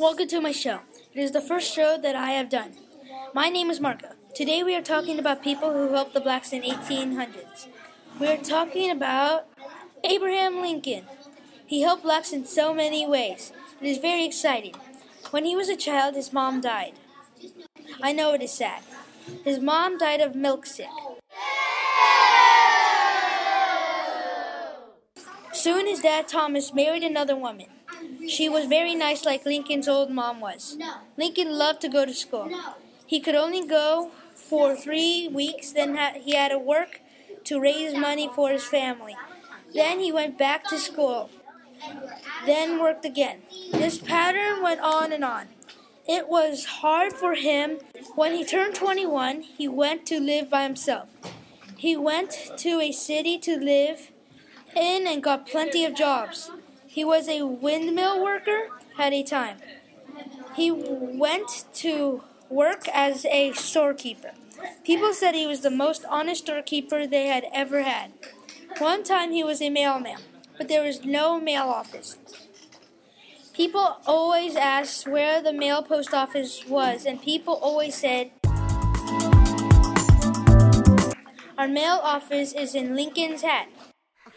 Welcome to my show. It is the first show that I have done. My name is Marco. Today we are talking about people who helped the blacks in 1800s. We are talking about Abraham Lincoln. He helped blacks in so many ways. It is very exciting. When he was a child, his mom died. I know it is sad. His mom died of milk sick. Soon his dad Thomas married another woman. She was very nice, like Lincoln's old mom was. Lincoln loved to go to school. He could only go for three weeks, then he had to work to raise money for his family. Then he went back to school, then worked again. This pattern went on and on. It was hard for him. When he turned 21, he went to live by himself. He went to a city to live in and got plenty of jobs. He was a windmill worker at a time. He went to work as a storekeeper. People said he was the most honest storekeeper they had ever had. One time he was a mailman, but there was no mail office. People always asked where the mail post office was, and people always said, Our mail office is in Lincoln's hat.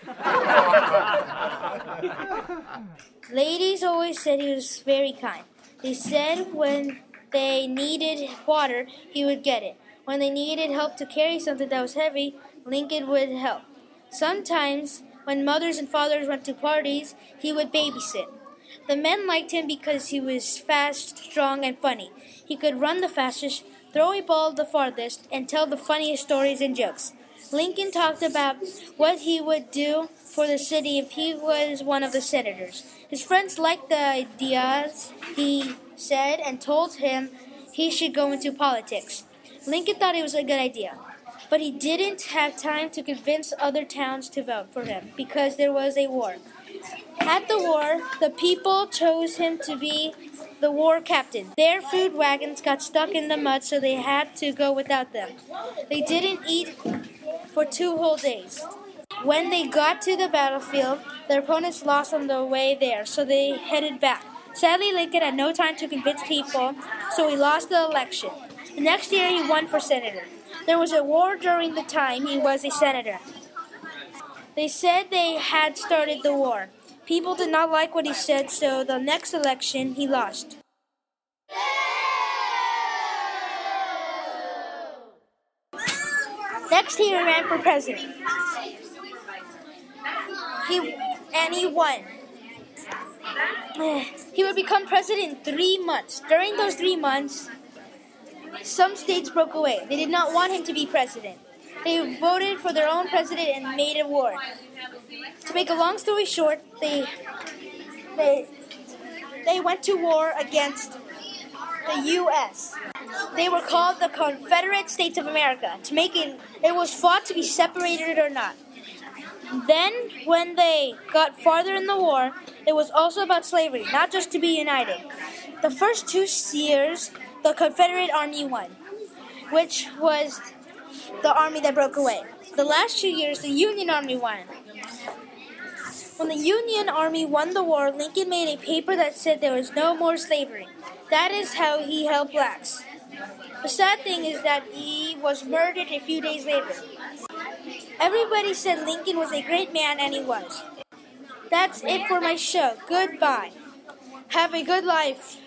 Ladies always said he was very kind. They said when they needed water, he would get it. When they needed help to carry something that was heavy, Lincoln would help. Sometimes, when mothers and fathers went to parties, he would babysit. The men liked him because he was fast, strong, and funny. He could run the fastest, throw a ball the farthest, and tell the funniest stories and jokes. Lincoln talked about what he would do for the city if he was one of the senators. His friends liked the ideas he said and told him he should go into politics. Lincoln thought it was a good idea, but he didn't have time to convince other towns to vote for him because there was a war. At the war, the people chose him to be the war captain. Their food wagons got stuck in the mud, so they had to go without them. They didn't eat for two whole days. When they got to the battlefield, their opponents lost on the way there, so they headed back. Sadly, Lincoln had no time to convince people, so he lost the election. The next year, he won for senator. There was a war during the time he was a senator. They said they had started the war. People did not like what he said, so the next election, he lost. Next, he ran for president. He and he won. He would become president in three months. During those three months, some states broke away. They did not want him to be president. They voted for their own president and made a war. To make a long story short, they they they went to war against the U.S. They were called the Confederate States of America. To make it, it was fought to be separated or not. Then, when they got farther in the war, it was also about slavery, not just to be united. The first two years, the Confederate Army won, which was the army that broke away. The last two years, the Union Army won. When the Union Army won the war, Lincoln made a paper that said there was no more slavery. That is how he helped blacks. The sad thing is that he was murdered a few days later. Everybody said Lincoln was a great man, and he was. That's it for my show. Goodbye. Have a good life.